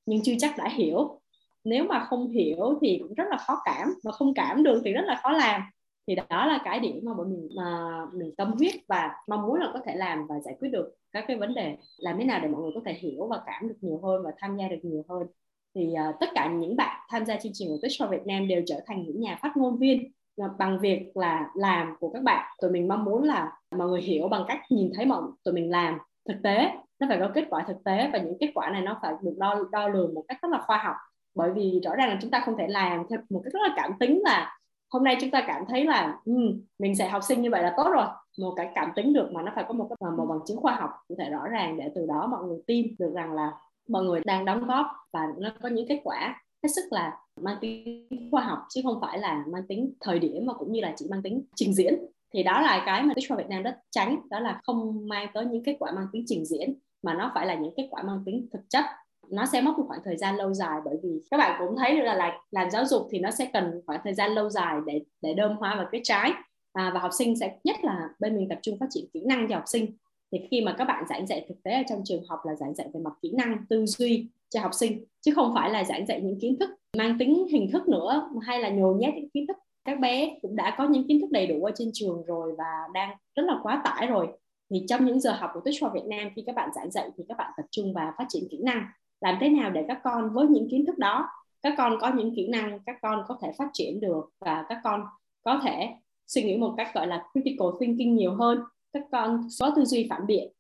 nhưng chưa chắc đã hiểu. Nếu mà không hiểu thì cũng rất là khó cảm mà không cảm được thì rất là khó làm thì đó là cái điểm mà bọn mình mà mình tâm huyết và mong muốn là có thể làm và giải quyết được các cái vấn đề. Làm thế nào để mọi người có thể hiểu và cảm được nhiều hơn và tham gia được nhiều hơn. Thì uh, tất cả những bạn tham gia chương trình của Twitch for Việt Nam đều trở thành những nhà phát ngôn viên ờ, bằng việc là làm của các bạn. Tụi mình mong muốn là mọi người hiểu bằng cách nhìn thấy mọi tụi mình làm thực tế. Nó phải có kết quả thực tế và những kết quả này nó phải được đo đo lường một cách rất là khoa học. Bởi vì rõ ràng là chúng ta không thể làm theo một cách rất là cảm tính là hôm nay chúng ta cảm thấy là um, mình sẽ học sinh như vậy là tốt rồi. Một cái cảm tính được mà nó phải có một cái một bằng chứng khoa học cụ thể rõ ràng để từ đó mọi người tin được rằng là mọi người đang đóng góp và nó có những kết quả. Hết sức là mang tính khoa học chứ không phải là mang tính thời điểm mà cũng như là chỉ mang tính trình diễn. Thì đó là cái mà Tích Việt Nam rất tránh đó là không mang tới những kết quả mang tính trình diễn mà nó phải là những kết quả mang tính thực chất nó sẽ mất một khoảng thời gian lâu dài bởi vì các bạn cũng thấy được là, là làm giáo dục thì nó sẽ cần khoảng thời gian lâu dài để để đơm hoa và kết trái. À, và học sinh sẽ nhất là bên mình tập trung phát triển kỹ năng cho học sinh. Thì khi mà các bạn giảng dạy thực tế ở trong trường học là giảng dạy về mặt kỹ năng tư duy cho học sinh chứ không phải là giảng dạy những kiến thức mang tính hình thức nữa hay là nhồi nhét những kiến thức các bé cũng đã có những kiến thức đầy đủ ở trên trường rồi và đang rất là quá tải rồi. Thì trong những giờ học của Tích Hoa Việt Nam khi các bạn giảng dạy thì các bạn tập trung vào phát triển kỹ năng làm thế nào để các con với những kiến thức đó, các con có những kỹ năng, các con có thể phát triển được và các con có thể suy nghĩ một cách, gọi là, critical thinking nhiều hơn. Các con có tư duy phản biện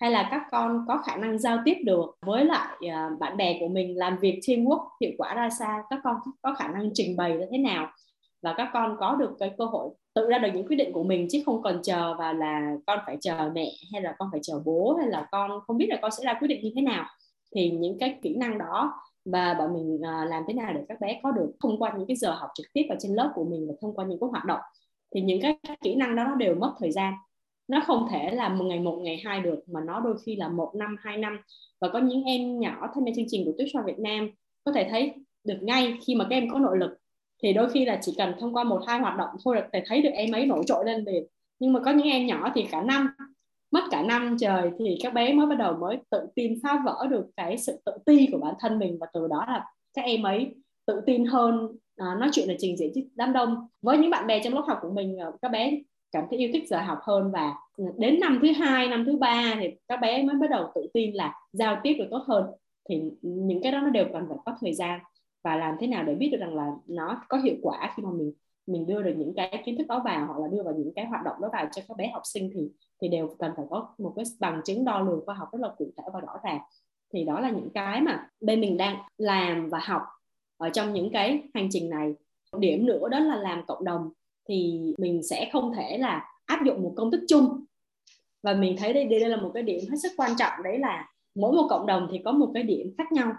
hay là các con có khả năng giao tiếp được với lại ờ, bạn bè của mình, làm việc teamwork hiệu quả ra sao, các con có khả năng trình bày như thế nào và các con có được cái cơ hội tự ra được những quyết định của mình chứ không còn chờ và là con phải chờ mẹ hay là con phải chờ bố hay là con không biết là con sẽ ra quyết định như thế nào thì những cái kỹ năng đó và bọn mình uh, làm thế nào để các bé có được thông qua những cái giờ học trực tiếp ở trên lớp của mình và thông qua những cái hoạt động. Thì những cái kỹ năng đó nó đều mất thời gian. Nó không thể là một ngày một ngày hai được mà nó đôi khi là một năm hai năm. Và có những em nhỏ tham gia chương trình của Tuyết Việt Nam có thể thấy được ngay khi mà các em có nội lực. Thì đôi khi là chỉ cần thông qua một hai hoạt động thôi là thể thấy được em ấy nổi trội lên liền nhưng mà có những em nhỏ thì cả năm mất cả năm trời thì các bé mới bắt đầu mới tự tin phá vỡ được cái sự tự ti của bản thân mình và từ đó là các em ấy tự tin hơn à, nói chuyện là trình diễn trước đám đông. Với những bạn bè trong lớp học của mình à, các bé cảm thấy yêu thích giờ học hơn và đến năm thứ hai năm thứ ba thì các bé mới bắt đầu tự tin là giao tiếp được tốt hơn. Thì những cái đó nó đều cần phải có thời gian và làm thế nào để biết được rằng là nó có hiệu quả khi mà mình mình đưa được những cái kiến thức đó vào hoặc là đưa vào những cái hoạt động đó vào cho các bé học sinh thì thì đều cần phải có một cái bằng chứng đo lường khoa học rất là cụ thể và rõ ràng. Thì đó là những cái mà bên mình đang làm và học ở trong những cái hành trình này. Điểm nữa đó là làm cộng đồng thì mình sẽ không thể là áp dụng một công thức chung. Và mình thấy đây đây là một cái điểm hết sức quan trọng, đấy là mỗi một cộng đồng thì có một cái điểm khác nhau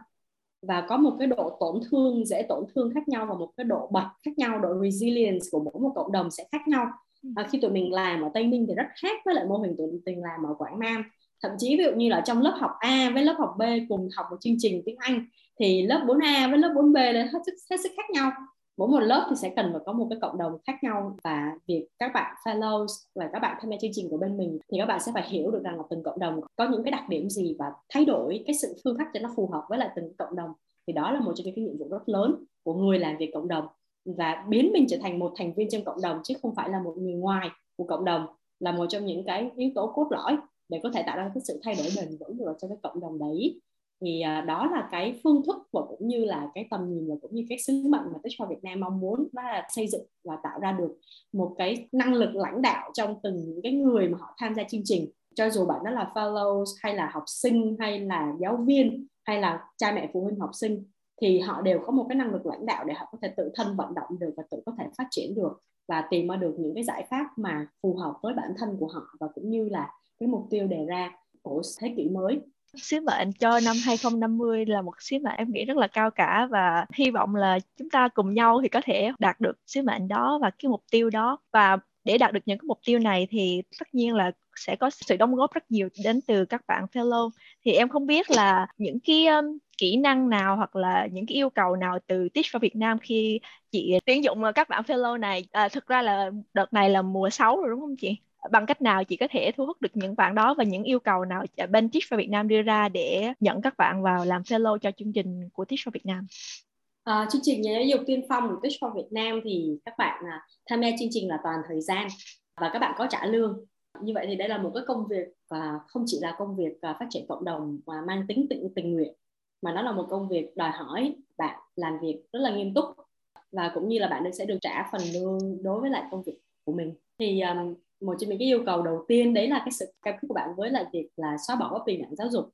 và có một cái độ tổn thương dễ tổn thương khác nhau và một cái độ bật khác nhau độ resilience của mỗi một cộng đồng sẽ khác nhau. À, khi tụi mình làm ở tây ninh thì rất khác với lại mô hình tụi mình làm ở quảng nam. Thậm chí ví dụ như là trong lớp học A với lớp học B cùng học một chương trình tiếng Anh thì lớp 4A với lớp 4B là hết sức hết sức khác nhau mỗi một lớp thì sẽ cần phải có một cái cộng đồng khác nhau và việc các bạn fellows và các bạn tham gia chương trình của bên mình thì các bạn sẽ phải hiểu được rằng là từng cộng đồng có những cái đặc điểm gì và thay đổi cái sự phương pháp cho nó phù hợp với lại từng cộng đồng. Thì đó là một trong những cái nhiệm vụ rất lớn của người làm việc cộng đồng. Và biến mình trở thành một thành viên trong cộng đồng chứ không phải là một người ngoài của cộng đồng là một trong những cái yếu tố cốt lõi để có thể tạo ra cái sự thay đổi bền vững được cho cái cộng đồng đấy thì à, đó là cái phương thức và cũng như là cái tầm nhìn và cũng như cái sứ mệnh mà Techfor Việt Nam mong muốn đó là xây dựng và tạo ra được một cái năng lực lãnh đạo trong từng những cái người mà họ tham gia chương trình. Cho dù bạn đó là fellows hay là học sinh hay là giáo viên hay là cha mẹ phụ huynh học sinh, thì họ đều có một cái năng lực lãnh đạo để họ có thể tự thân vận động được và tự có thể phát triển được và tìm ra được những cái giải pháp mà phù hợp với bản thân của họ và cũng như là cái mục tiêu đề ra của thế kỷ mới sứ mệnh cho năm 2050 là một sứ mệnh em nghĩ rất là cao cả và hy vọng là chúng ta cùng nhau thì có thể đạt được sứ mệnh đó và cái mục tiêu đó. Và để đạt được những cái mục tiêu này thì tất nhiên là sẽ có sự đóng góp rất nhiều đến từ các bạn fellow. Thì em không biết là những cái um, kỹ năng nào hoặc là những cái yêu cầu nào từ Teach for Việt Nam khi chị tuyển dụng các bạn fellow này. À, thực ra là đợt này là mùa 6 rồi đúng không chị? Bằng cách nào chị có thể thu hút được những bạn đó và những yêu cầu nào bên Teach for Việt Nam đưa ra để nhận các bạn vào làm fellow cho chương trình của Teach for Việt Nam À, chương trình giáo dục tiên phong của Teach for Việt Nam thì các bạn à, tham gia chương trình là toàn thời gian và các bạn có trả lương. Như vậy thì đây là một cái công việc và không chỉ là công việc à, phát triển cộng đồng mà mang tính tình tình nguyện mà nó là một công việc đòi hỏi bạn làm việc rất là nghiêm túc và cũng như là bạn sẽ được trả phần lương đối với lại công việc của mình thì um, một trong những cái yêu cầu đầu tiên đấy là cái sự cam kết của bạn với lại việc là xóa bỏ bất bình đẳng giáo dục.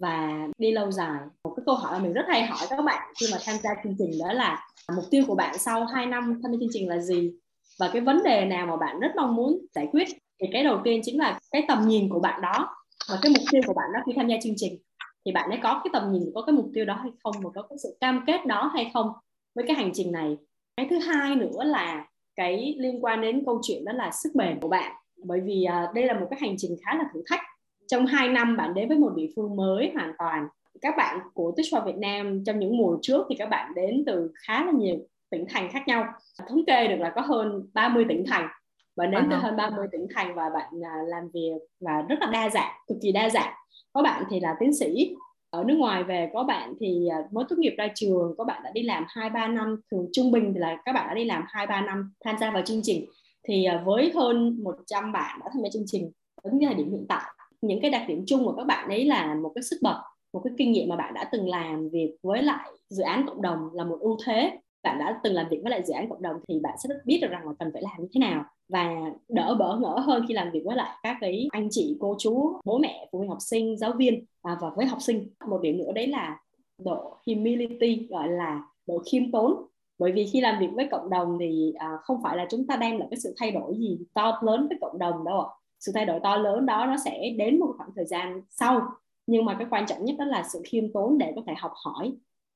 Và đi lâu dài, một cái câu hỏi mà mình rất hay hỏi các bạn khi mà tham gia chương trình đó là mục tiêu của bạn sau 2 năm tham gia chương trình là gì? Và cái vấn đề nào mà bạn rất mong muốn giải quyết? Thì cái đầu tiên chính là cái tầm nhìn của bạn đó và cái mục tiêu của bạn đó khi tham gia chương trình. Thì bạn ấy có cái tầm nhìn, có cái mục tiêu đó hay không? Và có cái sự cam kết đó hay không với cái hành trình này? Cái thứ hai nữa là cái liên quan đến câu chuyện đó là sức bền của bạn. Bởi vì uh, đây là một cái hành trình khá là thử thách. Trong 2 năm bạn đến với một địa phương mới hoàn toàn các bạn của Teach for Việt Nam trong những mùa trước thì các bạn đến từ khá là nhiều tỉnh thành khác nhau. Thống kê được là có hơn 30 tỉnh thành. Và đến từ hơn 30 tỉnh thành và bạn uh, làm việc và rất là đa dạng cực kỳ đa dạng. Có bạn thì là tiến sĩ ở nước ngoài về có bạn thì à, mới tốt nghiệp ra trường, có bạn đã đi làm hai, ba năm thường trung bình thì là các bạn đã đi làm hai, ba năm tham gia vào chương trình. Thì à, với hơn 100 bạn đã tham gia chương trình đến thời điểm hiện tại, những cái đặc điểm chung của các bạn ấy là một cái sức bật, một cái kinh nghiệm mà bạn đã từng làm việc với lại dự án cộng đồng là một ưu thế bạn đã từng làm việc với lại dự án cộng đồng thì bạn sẽ biết được rằng là cần phải làm như thế nào và đỡ bỡ ngỡ hơn khi làm việc với lại các cái anh chị cô chú bố mẹ phụ huynh học sinh giáo viên à, và với học sinh. Một điểm nữa đấy là độ humility gọi là độ khiêm tốn. Bởi vì khi làm việc với cộng đồng thì à, không phải là chúng ta đem lại cái sự thay đổi gì to lớn với cộng đồng đâu ạ. Sự thay đổi to lớn đó nó sẽ đến một khoảng thời gian sau. Nhưng mà cái quan trọng nhất đó là sự khiêm tốn để có thể học hỏi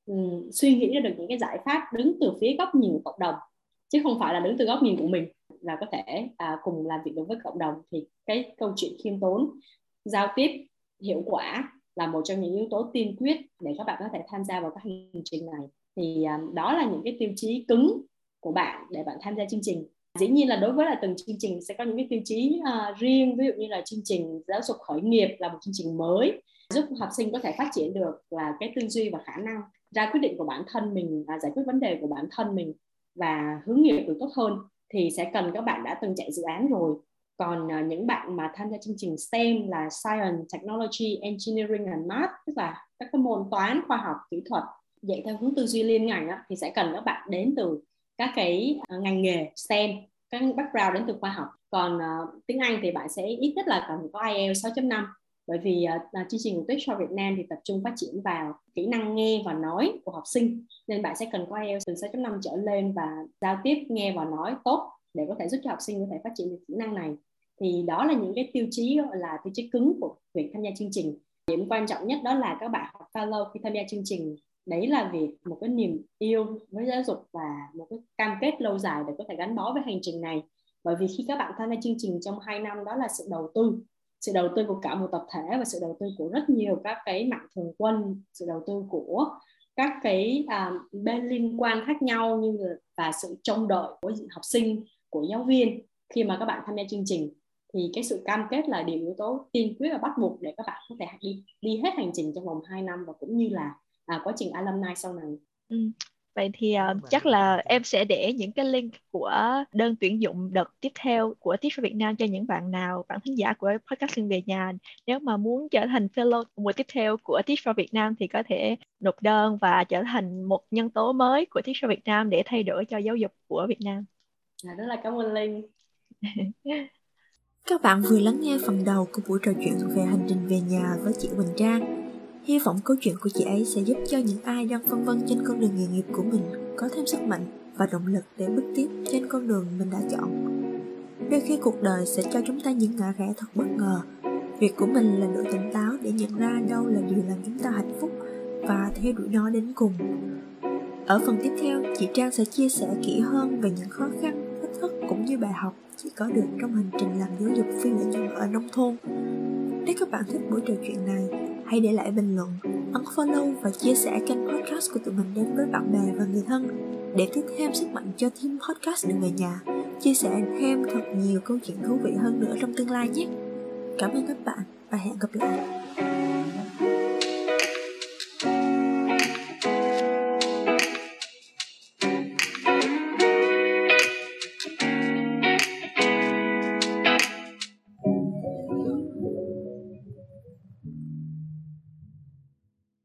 um, suy nghĩ ra được những cái giải pháp đứng từ phía góc nhìn của cộng đồng chứ không phải là đứng từ góc nhìn của mình. Là có thể à, cùng làm việc đối với cộng đồng thì cái câu chuyện khiêm tốn giao tiếp hiệu quả là một trong những yếu tố tiên quyết để các bạn có thể tham gia vào các hành trình này. Thì à, đó là những cái tiêu chí cứng của bạn để bạn tham gia chương trình. Dĩ nhiên là đối với là từng chương trình sẽ có những cái tiêu chí uh, riêng ví dụ như là chương trình giáo dục khởi nghiệp là một chương trình mới giúp học sinh có thể phát triển được là cái tư duy và khả năng ra quyết định của bản thân mình à, giải quyết vấn đề của bản thân mình và hướng nghiệp được tốt hơn thì sẽ cần các bạn đã từng chạy dự án rồi. Còn à, những bạn mà tham gia chương trình STEM là Science, Technology, Engineering and Math tức là các cái môn toán, khoa học, kỹ thuật dạy theo hướng tư duy liên ngành á, thì sẽ cần các bạn đến từ các cái à, ngành nghề STEM các background đến từ khoa học. Còn uh, tiếng Anh thì bạn sẽ ít nhất là cần có IELTS 6.5 bởi vì uh, chương trình của Teach for Việt Nam thì tập trung phát triển vào kỹ năng nghe và nói của học sinh. Nên bạn sẽ cần có IELTS từ 6.5 trở lên và giao tiếp nghe và nói tốt để có thể giúp cho học sinh có thể phát triển được kỹ năng này. Thì đó là những cái tiêu chí gọi là tiêu chí cứng của việc tham gia chương trình. Điểm quan trọng nhất đó là các bạn học fellow khi tham gia chương trình đấy là việc một cái niềm yêu với giáo dục và một cái cam kết lâu dài để có thể gắn bó với hành trình này. Bởi vì khi các bạn tham gia chương trình trong 2 năm đó là sự đầu tư sự đầu tư của cả một tập thể và sự đầu tư của rất nhiều các cái mạng thường quân sự đầu tư của các cái à, bên liên quan khác nhau như là và sự trông đợi của học sinh của giáo viên khi mà các bạn tham gia chương trình thì cái sự cam kết là điều yếu tố tiên quyết và bắt buộc để các bạn có thể đi đi hết hành trình trong vòng 2 năm và cũng như là à, quá trình alumni sau này. Ừ. Vậy thì uh, chắc là em sẽ để những cái link của đơn tuyển dụng đợt tiếp theo của Teach for Việt Nam cho những bạn nào, bạn thính giả của podcast Sinh về nhà. Nếu mà muốn trở thành fellow mùa tiếp theo của Teach for Việt Nam thì có thể nộp đơn và trở thành một nhân tố mới của Teach for Việt Nam để thay đổi cho giáo dục của Việt Nam. À, rất là cảm ơn Linh. Các bạn vừa lắng nghe phần đầu của buổi trò chuyện về hành trình về nhà với chị Quỳnh Trang. Hy vọng câu chuyện của chị ấy sẽ giúp cho những ai đang phân vân trên con đường nghề nghiệp của mình có thêm sức mạnh và động lực để bước tiếp trên con đường mình đã chọn. Đôi khi cuộc đời sẽ cho chúng ta những ngã rẽ thật bất ngờ. Việc của mình là đủ tỉnh táo để nhận ra đâu là điều làm chúng ta hạnh phúc và theo đuổi nó đến cùng. Ở phần tiếp theo, chị Trang sẽ chia sẻ kỹ hơn về những khó khăn, thách thức cũng như bài học chị có được trong hành trình làm giáo dục phi lợi nhuận ở nông thôn. Nếu các bạn thích buổi trò chuyện này, hãy để lại bình luận, ấn follow và chia sẻ kênh podcast của tụi mình đến với bạn bè và người thân để tiếp thêm sức mạnh cho team podcast đường về nhà, chia sẻ thêm thật nhiều câu chuyện thú vị hơn nữa trong tương lai nhé. Cảm ơn các bạn và hẹn gặp lại.